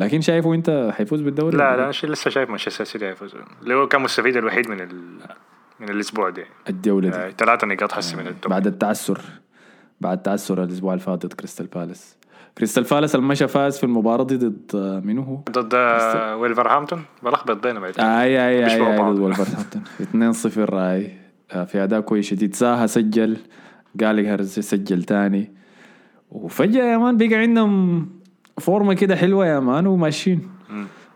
A: لكن شايفه أنت حيفوز بالدوري
B: لا لا
A: إيه؟
B: لسه شايف مانشستر سيتي هيفوز اللي هو كان مستفيد الوحيد من ال... من الأسبوع ده
A: الجوله دي.
B: آي. ثلاثة نقاط حسي من ال top.
A: بعد التعثر. بعد تعثر الأسبوع اللي فات ضد كريستال بالاس كريستال بالاس المشى فاز في المباراة دي ضد آه، منو هو؟
B: ضد آه، ويلفرهامبتون بلخبط بينهم. أي
A: أي
B: أي.
A: ضد ولفرهامبتون 2-0 اي آه، في أداء كويس شديد. زاها سجل. جالاجر سجل تاني. وفجأة يا man بقى عندهم فورمة كده حلوة يا man وماشيين.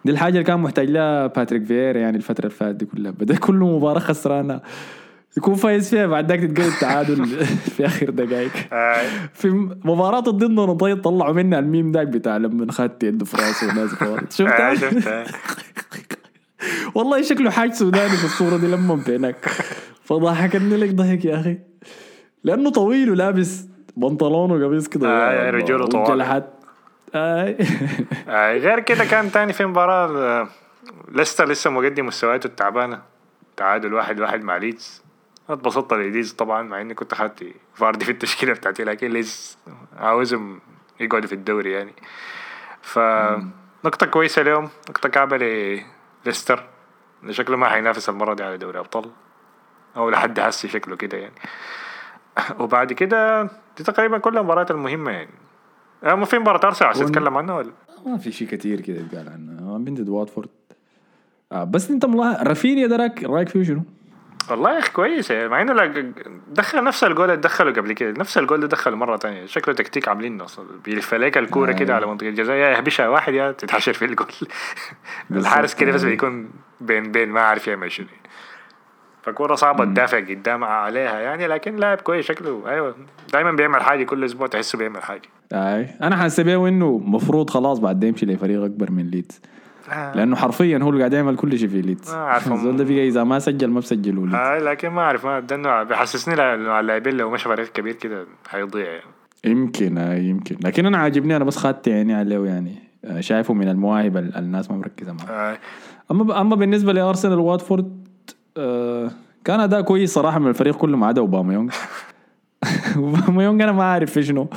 A: دي الحاجة اللي كان محتاج لها باتريك فييرا يعني الفترة اللي فاتت دي كلها. بدأ كل مباراة خسرانة. يكون فايز فيها بعد ذاك تتقل التعادل في آخر دقائق.
B: آي.
A: في مباراة ضدنا نضيط طلعوا منها الميم ذاك بتاع لما خدت يده في راسه ونازل فوق شفتها؟
B: شفتها.
A: والله شكله حاج سوداني في الصورة دي لما بينك. فضحكني لك ضحك يا أخي. لأنه طويل ولابس بنطلون وقميص كده.
B: آه،. رجوله طوال.
A: آي.
B: آه، غير كده كان تاني في مباراة آه، ليستر لسه مقدم مستوياته التعبانة. تعادل واحد واحد مع ليدز. اتبسطت لليدز طبعا مع إني كنت اخدت فاردي في التشكيلة بتاعتي لكن ليدز عاوزهم يقعدوا في الدوري يعني. ف نقطة كويسة اليوم نقطة كعبة لليستر شكله ما حينافس المرة دي على دوري أبطال. أو لحد هسي شكله كده يعني. وبعد كده دي تقريبا كل المباريات المهمة يعني. آه، ما في مباراة أرسنال عايز تتكلم عنها ولا؟
A: ما في شيء كثير كده يتقال عنه من ضد واتفورد. آه بس انت ملاحظ رافينيا ده راك رايك فيه شنو؟
B: والله يا أخي كويس يعني مع إنه دخل نفس الجول اللي دخله قبل كده نفس الجول ده دخله مرة تانية. شكله تكتيك عاملينه أصلا بيلف عليك الكورة كده على منطقة الجزاء. يا يهبشها واحد يا تتحشر في الجول. الحارس كده بس
A: أيوة.
B: بيكون بين بين ما عارف يعمل شنو. فكورة صعبة تدافع قدام عليها يعني لكن لاعب كويس شكله. أيوه. دايما بيعمل حاجة كل أسبوع تحسه بيعمل حاجة.
A: أي. أنا حاسس بيه انه مفروض خلاص بعد يمشي لفريق أكبر من ليدز.
B: آه.
A: لأنه حرفيا هو اللي قاعد يعمل كل شيء في ليدز.
B: ما أعرف هم-
A: الزول ده بقى إذا ما سجل ما بسجلوا ليدز.
B: آه لكن ما أعرف ما ده إنه بيحسسني اللاعبين لو مشى فريق كبير كده حيضيع يعني.
A: يمكن آه يمكن. لكن أنا عاجبني أنا بس خدت عيني عليه يعني. آه، شايفه من المواهب ال- الناس ما مركزة معاه
B: آه.
A: أما أما بالنسبة لأرسنال واتفورد آه كان اداء كويس صراحة من الفريق كله ما عدا اوباميونج اوباميونج أنا ما عارف في شنو.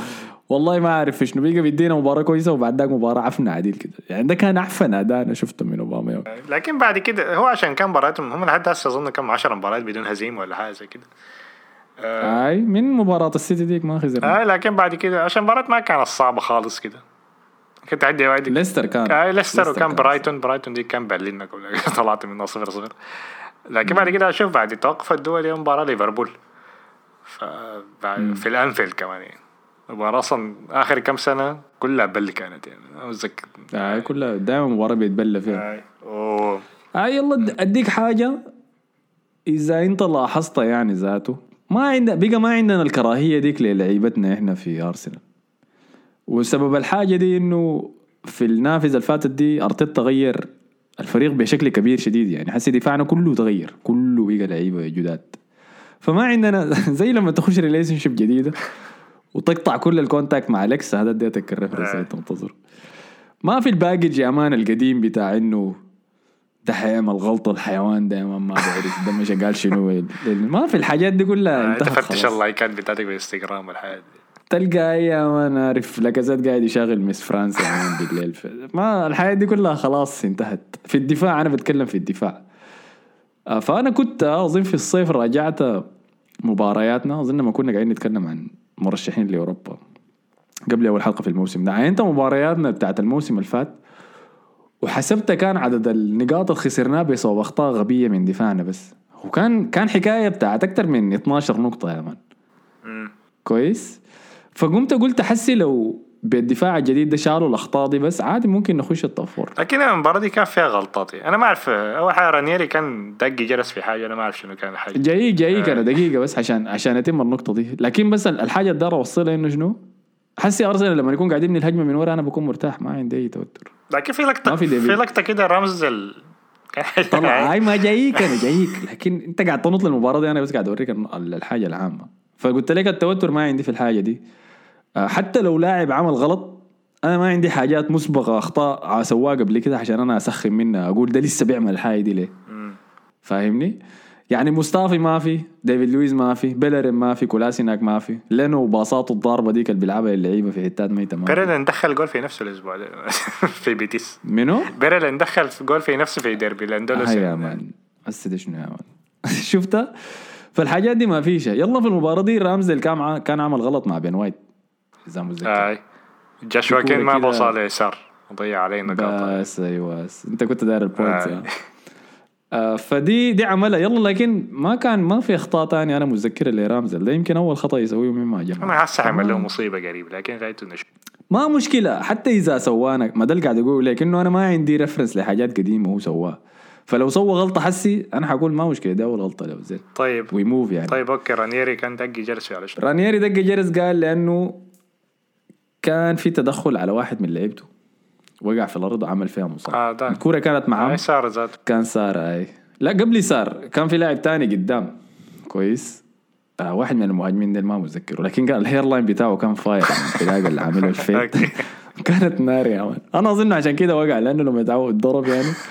A: والله ما أعرف في شنو. بيجي بيدينا مباراة كويسة وبعد ذاك مباراة عفنة عديل كده. يعني ده كان أحسن أداء أنا شفته من اوباميونج
B: لكن بعد كده هو عشان كان مباراتهم هم لحد هسه أظن كم 10 مباريات بدون هزيمة ولا حاجة زي كده.
A: أي من مباراة السيتي ديك ما خسر
B: آه لكن بعد كده عشان المباراة ما كانت صعبة خالص كده. كنت عندي وعدك
A: ليستر كان.
B: آه ليستر
A: ليستر
B: وكان
A: كان
B: برايتون. برايتون دي كان برلين طلعت منها صفر صفر. لكن بعد كده أشوف بعد توقف الدولي يوم مباراة ليفربول. في الأنفيلد كمان يعني. مباراة أصلا آخر كم سنة كلها بل كانت يعني. اتذكر
A: اي كلها دائما مباراة بيتبلى فيها.
B: آه.
A: اي يلا أد- أديك حاجة. إذا أنت لاحظتها يعني ذاته ما عندنا بقى ما عندنا الكراهية ديك للعيبتنا إحنا في أرسنال. وسبب الحاجة دي إنه في النافذة اللي فاتت دي أرتيتا غير الفريق بشكل كبير شديد يعني. حسي دفاعنا كله تغير. كله بقى لعيبة جداد. فما عندنا زي لما تخش relationship جديدة وتقطع كل ال contact مع ال ex هذا اديتك ال reference اللي انت منتظره ما في ال baggage يا man القديم بتاع إنه ده حيعمل غلطه الحيوان ده ما بعرف ده مش قال شنو. ما في الحاجات دي كلها
B: انت فتش اللايكات بتاعتك بالإنستغرام والحياة دي.
A: تلقى اي man عارف لاكازيت قاعد يشغل يا man بالليل. ما الحياة دي كلها خلاص انتهت. في الدفاع أنا بتكلم في الدفاع. آه، فأنا كنت أظن في الصيف راجعت مبارياتنا. أظن ما كنا قاعدين نتكلم عن مرشحين لأوروبا قبل أول حلقة في الموسم ده. عاينت مبارياتنا بتاعت الموسم اللي فات وحسبت كان عدد النقاط اللي خسرناها بسبب أخطاء غبية من دفاعنا بس. وكان كان حكاية بتاعت أكثر من 12 نقطة يا
B: man.
A: كويس؟ فقمت قلت حسي لو بالدفاع الجديد ده شالوا الأخطاء دي بس عادي ممكن نخش ال top four
B: لكن المباراة دي كان فيها غلطات يعني. أنا ما أعرف أول حاجة رانيري كان دق جرس في حاجة أنا ما أعرف شنو كان الحاجة.
A: جاي جاي أنا دقيقة بس عشان عشان أتم النقطة دي. لكن بس الحاجة اللي دار أوصلها إنه شنو؟ حسي أرسنال لما يكون قاعدين من الهجمة من ورا أنا بكون مرتاح ما عندي أي توتر.
B: لكن في لقطة
A: ما في
B: في. لقطة كده رامزديل كان
A: طلع هاي ما جايك أنا جايك. لكن أنت قاعد تنط للمباراة دي أنا بس قاعد أوريك ال- الحاجة العامة. فقلت لك التوتر ما عندي في الحاجة دي. آه، حتى لو لاعب عمل غلط أنا ما عندي حاجات مسبقة أخطاء سواها قبل كده عشان أنا أسخن منها أقول ده لسه بيعمل الحاجة دي ليه. فاهمني؟ يعني مصطفى ما في ديفيد لويز ما في بيلرين ما في كولاسيناك ما في لأنه وباصاته الضاربة ديك اللي بيلعبها اللعيبة في حتات ميتة ما.
B: بيرلين دخل جول في نفسه الأسبوع في بيتيس.
A: منو؟
B: بيرلين دخل جول في نفسه في ديربي
A: هاي يا man هسه ده شنو يا man. شفتها؟ فالحاجات دي ما فيش يلا في المباراة دي رامزديل كان كان عمل غلط مع بن وايت. اذا متذكر
B: جاشوا كينج ما بوصل يسار. وضيع علينا نقاط.
A: بس أيوه. أنت كنت داير ال
B: points
A: آه. آه فدي دي عملها. يلا لكن ما كان ما في أخطاء تانية أنا متذكر اللي رامزديل ده. يمكن أول خطأ يسويه مما جمع
B: أنا هسه حيعمل له مصيبة قريب لكن غايته نشوف
A: ما مشكلة. حتى إذا سوانا ما ده اللي قاعد أقول لك إنه أنا ما عندي reference لحاجات قديمة هو سواها فلو سوى غلطة حسي أنا حقول ما مشكلة دي أول غلطة له زين.
B: طيب.
A: وي move يعني.
B: طيب okay رانيري كان داقي جرس على شنو؟
A: رانيري دق جرس قال لأنه كان في تدخل على واحد من لعيبته وقع في الأرض وعمل فيها مصاب
B: آه، ده.
A: الكورة كانت معاه.
B: ما صار ذاته.
A: كان سار أي. لا قبل سار كان في لاعب تاني قدام. كويس. آه واحد من المهاجمين ديل ما متذكره لكن كان ال hairline بتاعه كان fire. يعني الحلاقه اللي عامله ال
B: fade.
A: كانت نار يا man أنا أظن عشان كده وقع لأنه لما يتعود ضرب يعني.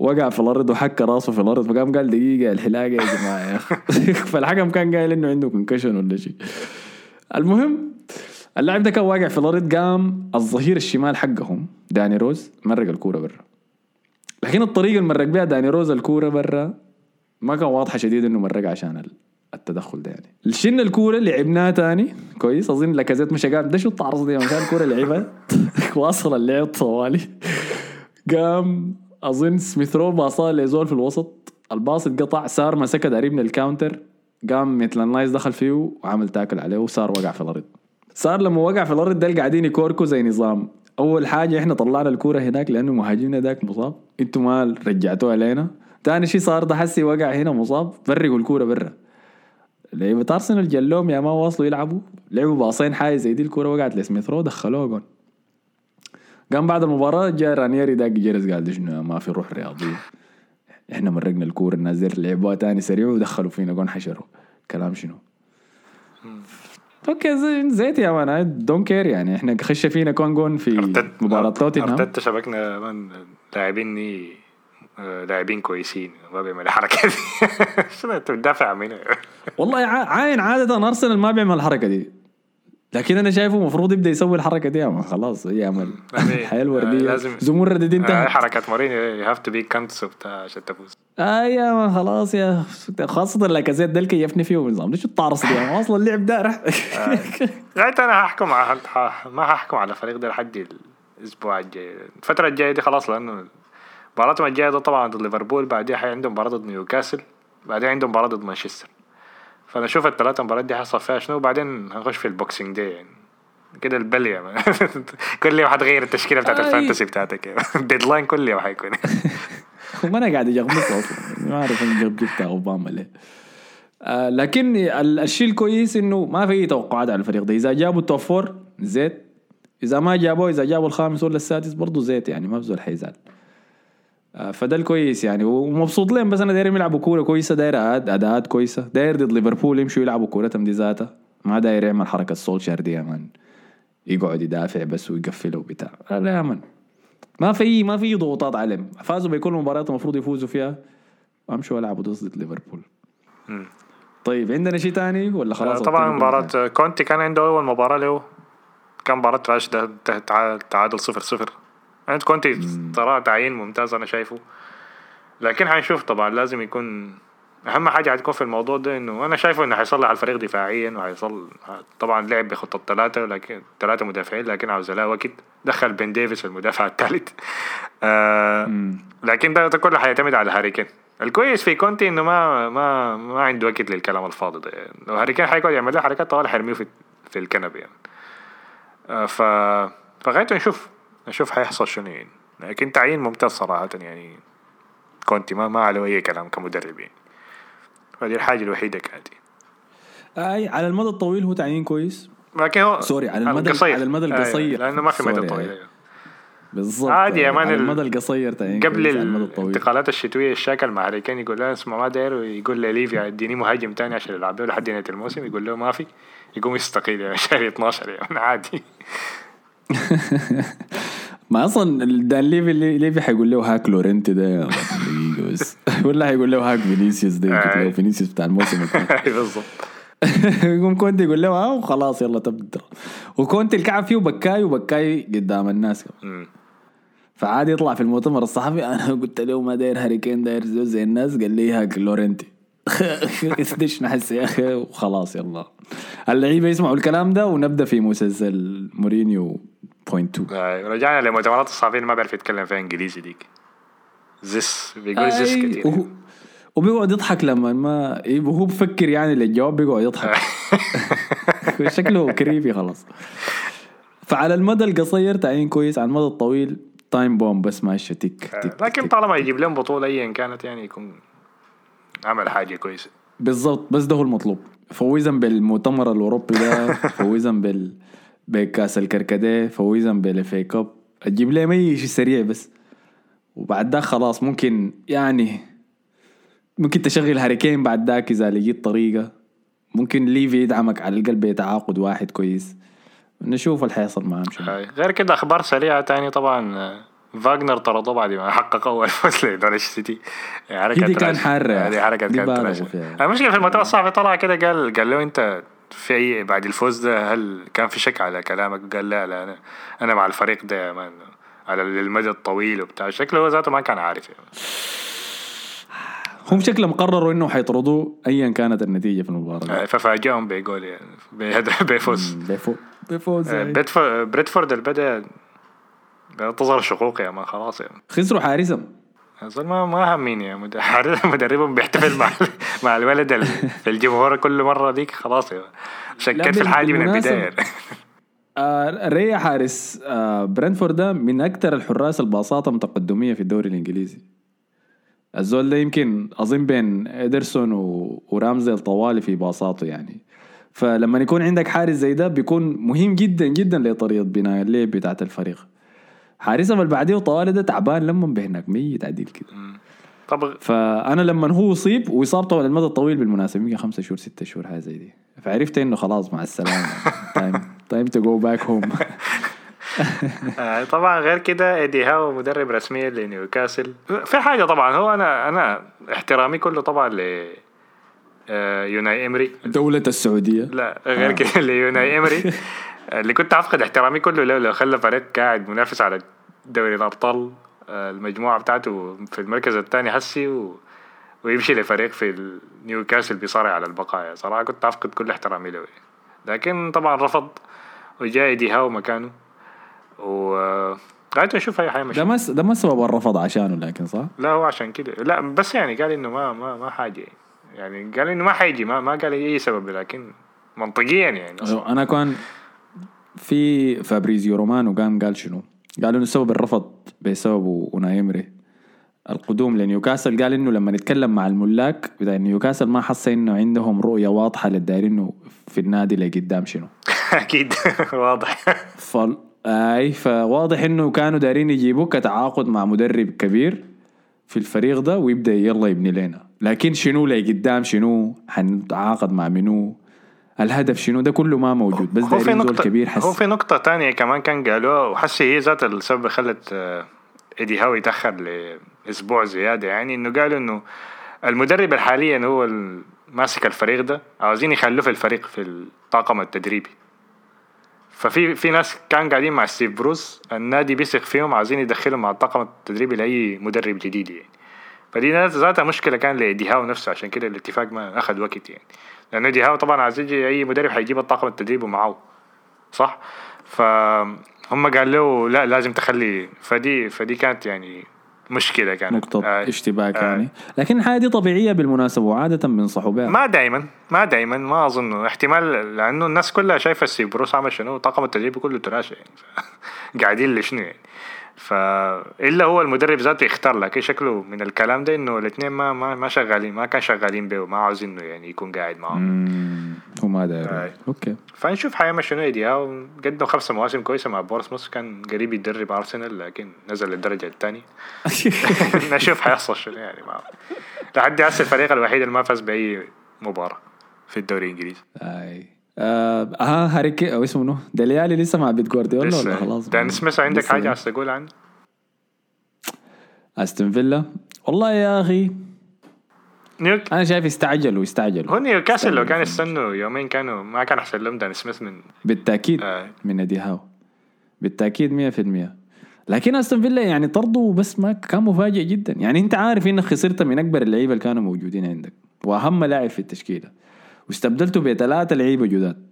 A: وقع في الأرض وحك راسه في الأرض فقام قال دقيقة الحلاقه يا جماعة يا أخي. فالحكم كان قايل إنه عنده concussion ولا شيء. المهم اللاعب ده كان واقع في الأرض قام الظهير الشمال حقهم داني روز مرق الكورة برا. لكن الطريقة اللي مرق بها داني روز الكورة برا ما كان واضحة شديد إنه مرق عشان ال- التدخل ده يعني. شلنا الكورة لعبناها تاني كويس أظن لاكازيت مش قال ده شو الطعرص دي مشان الكورة لعبها واصل اللعب طوالي. قام أظن سميثرو باصاه لزول في الوسط. الباص اتقطع صار مسكها قريب من ال counter قام ميتلاند نايلز دخل فيه وعمل tackle عليه وصار وقع في الأرض. صار لما وقع في الأرض ده قاعدين يكوركوا زي نظام. أول حاجة إحنا طلعنا الكورة هناك لأنه مهاجمنا ذاك مصاب. إنتوا ما رجعتوها علينا. ثاني شيء صار ده حسي وقع هنا مصاب. فرقوا الكورة برا. لعيبة أرسنال جلوم يا ما واصلوا يلعبوا. لعبوا باصين حاجة زي دي الكورة وقعت لسميث رو دخلوها جون. قام بعد المباراة جاء رانيري داق جرس قال شنو ما في روح رياضية؟ إحنا مرقنا الكورة الناس دي لعبوها تاني سريع ودخلوا فينا جون حشروا. كلام شنو؟ okay زي زيت يا man don't care يعني. إحنا خش فينا كون جون في
B: أرتت-
A: مباراة توتنهام.
B: ارتيتا شبكنا من لاعبيني آه، لاعبين كويسين. ما بيعمل الحركة دي. شنو أنت بتدافع منها
A: والله عا- عاين عادة أرسنال ما بيعمل الحركة دي. لكن أنا شايفه المفروض يبدأ يسوي الحركة دي خلاص هي امل الحياة الورديه
B: لازم-
A: زمرد دي
B: آه،
A: انتهت
B: حركة مورينيو you have to be cunts عشان تفوز
A: آه يا man خلاص يا. خاصة لاكازيت ده اللي كيفني فيه النظام ليش الطارص دي؟ أصلا اللعب ده رح
B: غاية أنا هحكم على ما هحكم على الفريق ده لحد الأسبوع الجاي. الفترة الجاية دي خلاص لأنه مباراتهم الجاية ده طبعا ضد ليفربول حي عندهم مباراة ضد نيوكاسل بعدين عندهم مباراة ضد مانشستر. فأنا أشوف الثلاثة مباريات دي حيحصل فيها شنو وبعدين هنخش في ال Boxing Day يعني. كده البلية. كل يوم حتغير التشكيلة بتاعت.
A: ال
B: fantasy بتاعتك. ال deadline كل يوم حيكون
A: ما أنا قاعد اجغمس أصلا. ما أعرف أنا جبت أوباما ليه. آه لكن ال- الشيء الكويس إنه ما في اي توقعات على الفريق ده. إذا جابوا ال top four زيت. إذا ما جابوه إذا جابوا الخامس ولا السادس برضه زيت يعني ما بزول حيزعل. فده الكويس يعني. ومبسوط لهم بس أنا دايرهم يلعبوا كورة كويسة داير أداءات كويسة. داير ضد ليفربول يمشوا يلعبوا كورتهم دي ذاتها. ما داير يعمل حركة سولشار دي يا man. يقعد يدافع بس ويقفله وبتاع لا يا man. ما في ما في ضغوطات عليهم فازوا بكل المباريات المفروض يفوزوا فيها. وامشوا يلعبوا ضد ليفربول. طيب عندنا شيء تاني ولا خلاص
B: طبعا
A: وقتنا كله
B: مباراة كونتي كان عنده أول مباراة له. كان مباراة راش تعادل صفر صفر. عند كونتي صراحة تعيين ممتاز أنا شايفه. لكن حنشوف طبعا لازم يكون أهم حاجة حتكون في الموضوع ده إنه أنا شايفه إنه حيصلح الفريق دفاعيا وحيصل طبعا لعب بخطة ثلاثة لكن ثلاثة مدافعين لكن عاوز له وقت. دخل بن ديفيس المدافع الثالث آه. لكن ده, كله حيعتمد على هاري كين. الكويس في كونتي إنه ما ما ما عنده وقت للكلام الفاضي ده. يعني لو هاري كين حيقعد يعمل له حركات طوال حيرميه في في الكنبة يعني. آه، ف فغايته نشوف. نشوف حيحصل شنو. يعني لكن تعيين ممتاز صراحة يعني. كونتي ما ما عليه أي كلام كمدرب يعني هذه الحاجة الوحيدة كانت
A: أي على المدى الطويل هو تعيين كويس.
B: لكن هو
A: sorry، على المدى-
B: القصير.
A: على المدى القصير.
B: لأنه ما في مدى طويل.
A: بالضبط.
B: عادي يا man
A: على
B: ال-
A: المدى القصير تعيين
B: قبل الانتقالات الشتوية اتشاكل مع هاري كين يقول له اسمع ما داير. ويقول لليفي اديني مهاجم تاني عشان يلعب. به لحد نهاية الموسم يقول له ما في. يقوم يستقيل يعني شهر 12 يعني عادي.
A: ما أصلا دانيال ليفي ليفي حيقول له هاك لورنتي ده دقيقة بس ولا حيقول له هاك فينيسيوس ده
B: أي.
A: فينيسيوس بتاع الموسم الفات
B: بالضبط.
A: يقوم كونتي يقول له آه وخلاص يلا تبدا وكونتي الكعب فيه بكاي وبكاي قدام الناس
B: مم.
A: فعادي يطلع في المؤتمر الصحفي أنا قلت له ما داير هاري كين داير زي الناس قال لي هاك لورنتي اسدش نحس يا أخي وخلاص يلا. اللعيبة يسمعوا الكلام ده ونبدأ في مسلسل مورينيو بوينت 2
B: آه، رجعنا لمؤتمرات الصحفيين ما بيعرف يتكلم فيها إنجليزي ديك. زس بيقول زس كتير.
A: وهو وبيقعد يضحك لما ما إيه، وهو بفكر يعني للجواب بيقعد يضحك. شكله كريبي خلاص. فعلى المدى القصير تعيين كويس. على المدى الطويل تايم بوم بس ماشي تك تك
B: لكن. طالما يجيب لهم بطولة ايا كانت يعني يكون عمل حاجة كويسة.
A: بالضبط بس ده هو المطلوب. فوزا بالمؤتمر الأوروبي ده فوزا بال بكأس الكركديه فوزا بالافي كاب تجيب لهم أي شيء سريع بس. وبعد ذاك خلاص ممكن يعني ممكن تشغل هاريكين بعد ذاك إذا لقيت طريقة. ممكن ليفي يدعمك على الاقل بتعاقد واحد كويس. نشوف اللي شنو.
B: هاي. غير كده أخبار سريعة تاني طبعا فاغنر طردوه بعد ما حقق أول فوز لنورwich سيتي حركة
A: هي دي كان. حارة
B: حركة
A: دي
B: كانت. المشكلة في المؤتمر الصحفي طلع كده قال قال له أنت في أي بعد الفوز ده هل كان في شك على كلامك؟ قال لا لا أنا أنا مع الفريق ده يا مان على المدى الطويل وبتاع. شكله هو ذاته ما كان عارف. يعني.
A: هم شكلهم قرروا إنه حيطردوه ايا كانت النتيجة في المباراة.
B: آه، ففاجأهم بجول يعني بفوز.
A: بيفوز بيفوز
B: آه، بريدفورد اللي بدا تظهر شقوق يا مان خلاص يعني
A: خسروا حارسهم.
B: ما ما همين يا مد- مدربهم بيحتفل مع مع الولد ال- في الجمهور كل مرة ديك خلاص يا شكيت في الحاجة من البداية.
A: آه ريا حارس آه برنتفورد ده من أكثر الحراس الباصات تقدميه في الدوري الإنجليزي. الزول ده يمكن اظن بين ادرسون و... ورامزيل طوالي في باصاته يعني. فلما يكون عندك حارس زي ده بيكون مهم جدا جدا لطريقة بناء اللعب بتاعت الفريق. حارسهم اللي بعديه طوالي ده تعبان لما بهناك ميت عديل كده.
B: طب
A: فأنا لما هو اصيب واصابته على المدى الطويل بالمناسبة يمكن خمسة شهور ستة شهور حاجة زي دي. فعرفت إنه خلاص مع السلامة. time time to go back home
B: آه، طبعا غير كده ايدي هاو مدرب رسمي لنيوكاسل. في حاجة طبعا هو أنا أنا احترامي كله طبعا ل آه، يوناي إمري.
A: دولة السعودية.
B: لا غير كده اللي يوناي إمري. اللي كنت أفقد احترامي كله له لو خلى فريق قاعد منافس على دوري الأبطال آه، المجموعة بتاعته في المركز الثاني حسي و... ويمشي لفريق في نيوكاسل بيصارع على البقاء صراحة كنت أفقد كل احترامي له. لكن طبعا رفض وجاء ايدي هاو مكانه. و قاعد أشوف أي حاجة مش
A: ده ما س- ده ما سبب الرفض عشانه لكن صح؟
B: لا هو عشان كده. لا بس يعني قال إنه ما ما ما حاجة. يعني قال إنه ما حيجي ما ما قال أي سبب لكن منطقيا يعني. أصلاً.
A: أنا كان في فابريزيو رومانو قام قال شنو؟ قال إنه سبب الرفض بسبب أوناي إيمري القدوم لنيوكاسل قال إنه لما نتكلم مع الملاك بتاع نيوكاسل ما حس إنه عندهم رؤية واضحة للدايرين في النادي لقدام شنو.
B: أكيد. واضح.
A: ف... آي فواضح إنه كانوا دايرين يجيبوه كتعاقد مع مدرب كبير في الفريق ده ويبدأ يلا يبني لنا. لكن شنو لقدام؟ شنو؟ حنتعاقد مع منو؟ الهدف شنو؟ ده كله ما موجود بس
B: هو في
A: زول
B: نقطة
A: كبير
B: هو
A: حس
B: في نقطة تانية كمان كان قالوها وحسي هي ذات السبب خلت آه، إيدي هاو يتأخر لأسبوع زيادة. يعني إنه قالوا إنه المدرب الحاليا هو ماسك الفريق ده عاوزين يخلوه في الفريق في الطاقم التدريبي. ففي في ناس كان قاعدين مع ستيف بروس النادي بيثق فيهم عاوزين يدخلهم مع الطاقم التدريبي لأي مدرب جديد يعني. فدي ذات- ذاتها مشكلة كان لإيدي هاو نفسه عشان كده الاتفاق ما أخذ وقت يعني. لأنه إيدي هاو طبعا عايز يجي أي مدرب حيجيب الطاقم التدريبي معاه صح؟ فهم قال له لا لازم تخلي فدي فدي كانت يعني مشكلة كانت.
A: نقطة
B: آه،
A: اشتباك
B: آه.
A: يعني. لكن الحاجة دي طبيعية بالمناسبة وعادة بنصحوا بها
B: ما دائما ما دائما ما أظن. احتمال لأنه الناس كلها شايفة ستيف بروس عمل شنو؟ طاقم التدريب كله trash يعني. قاعدين لشنو يعني؟ فلا هو المدرب ذاته يختار لكن شكله من الكلام ده؟ إنه الاثنين ما ما ما شغالين ما كان شغالين به وما عاوزينه يعني يكون قاعد معهم
A: مم، هو ما داير. okay.
B: فنشوف حيعمل شنو ايدي هاو قدم خمسة مواسم كويسة مع بورسموث كان قريب يدرب أرسنال لكن نزل للدرجة الثانية. نشوف حيحصل شنو يعني معه لحد هسه الفريق الوحيد اللي ما فاز بأي مباراة في الدوري الإنجليزي.
A: اي آه ها هاري كي أو اسمه منو؟ ديليالي لسه مع بيت جوارديولا ولا خلاص؟
B: دان سميث عندك حاجة عايز تقول عنه؟
A: أستون فيلا. والله يا أخي
B: نيوك
A: أنا شايف يستعجلوا يستعجلوا.
B: هو نيوكاسل لو كان. يستنوا يومين كانوا ما كان أحسن لهم دان سميث من
A: بالتأكيد
B: آه.
A: من نادي هاو. بالتأكيد 100% لكن أستون فيلا يعني طرده بس ما كان مفاجئ جدا. يعني أنت عارف انك خسرت من أكبر اللعيبة اللي كانوا موجودين عندك. وأهم لاعب في التشكيلة. واستبدلته بثلاثة لعيبة جداد.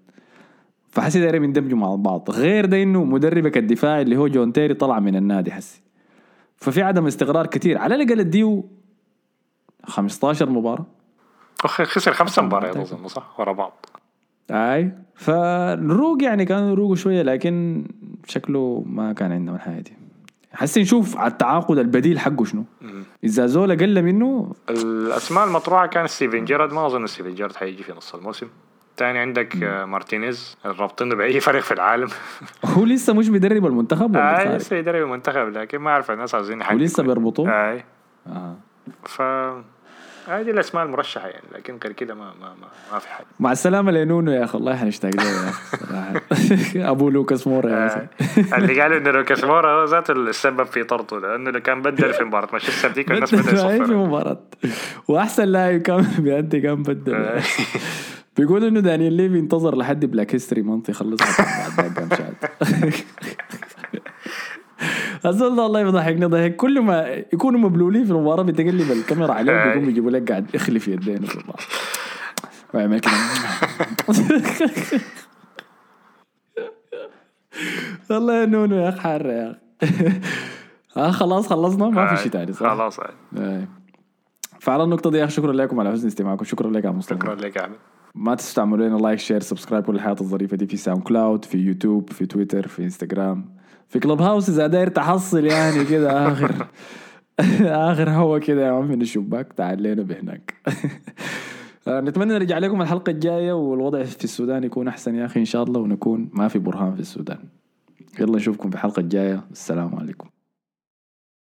A: فحسي دايرين يندمجوا مع بعض. غير ده إنه مدربك الدفاعي اللي هو جون تيري طلع من النادي حسي. ففي عدم استقرار كتير. على الأقل اديه 15 مباراة.
B: أخ خسر خمسة
A: أصلاً
B: مباريات أظن صح؟ ورا بعض.
A: أي. فالروق يعني كانوا يروقوا شوية لكن شكله ما كان عندهم الحياة دي. حسي نشوف على التعاقد البديل حقه شنو. إذا زول أقل منه
B: الأسماء المطروحة كان ستيفن جيرارد ما أظن ستيفن جيرارد حيجي في نص الموسم. تاني عندك آه، مارتينيز رابطينه بأي فريق في العالم.
A: هو لسه مش بيدرب المنتخب ولا
B: آه؟ لسه يدرب المنتخب لكن ما أعرف الناس عايزين حد
A: ولسه بيربطوه؟
B: آه.
A: آه.
B: ف هذه الأسماء المرشحة يعني لكن غير كده ما ما ما, ما في حاجة
A: مع السلامة لنونو يا أخي والله حنشتاق له يا صراحة. أبو لوكاس مورا يا
B: آه،. اللي قالوا انه لوكاس مورا هو ذاته السبب في طرده لأنه لو كان بدل في مباراة. مانشستر ديك الناس
A: بدل في مباراة. وأحسن لاعب كان بيأدي كان بدل.
B: آه.
A: بيقول إنه دانيال ليفي انتظر لحد Black History Month يخلص بعد ده والله بيضحكني ضحك. كل ما يكونوا مبلولين في المباراة بتقلب الكاميرا عليهم. بيقوم يجيبوا لك قاعد يخلف يدينه في ويعمل كده والله يا نونو يا أخي حر يا أخي آه خلاص خلصنا؟ ما في شيء تاني صح؟
B: خلاص.
A: فعلى النقطة دي يا أخي شكرا لكم على حسن استماعكم. شكرا لك يا مصطفى.
B: شكرا لك يا احمد
A: ما تنسوا تعملوا لنا like share subscribe كل الحياة الظريفة دي في ساوند كلاود في يوتيوب في تويتر في انستغرام في كلوب هاوس إذا داير تحصل يعني كده آخر. آخر هوا كده يا عم من الشباك تعال لنا بهناك. نتمنى نرجع لكم الحلقة الجاية والوضع في السودان يكون أحسن يا أخي إن شاء الله ونكون ما في برهان في السودان. يلا نشوفكم في الحلقة الجاية. السلام عليكم.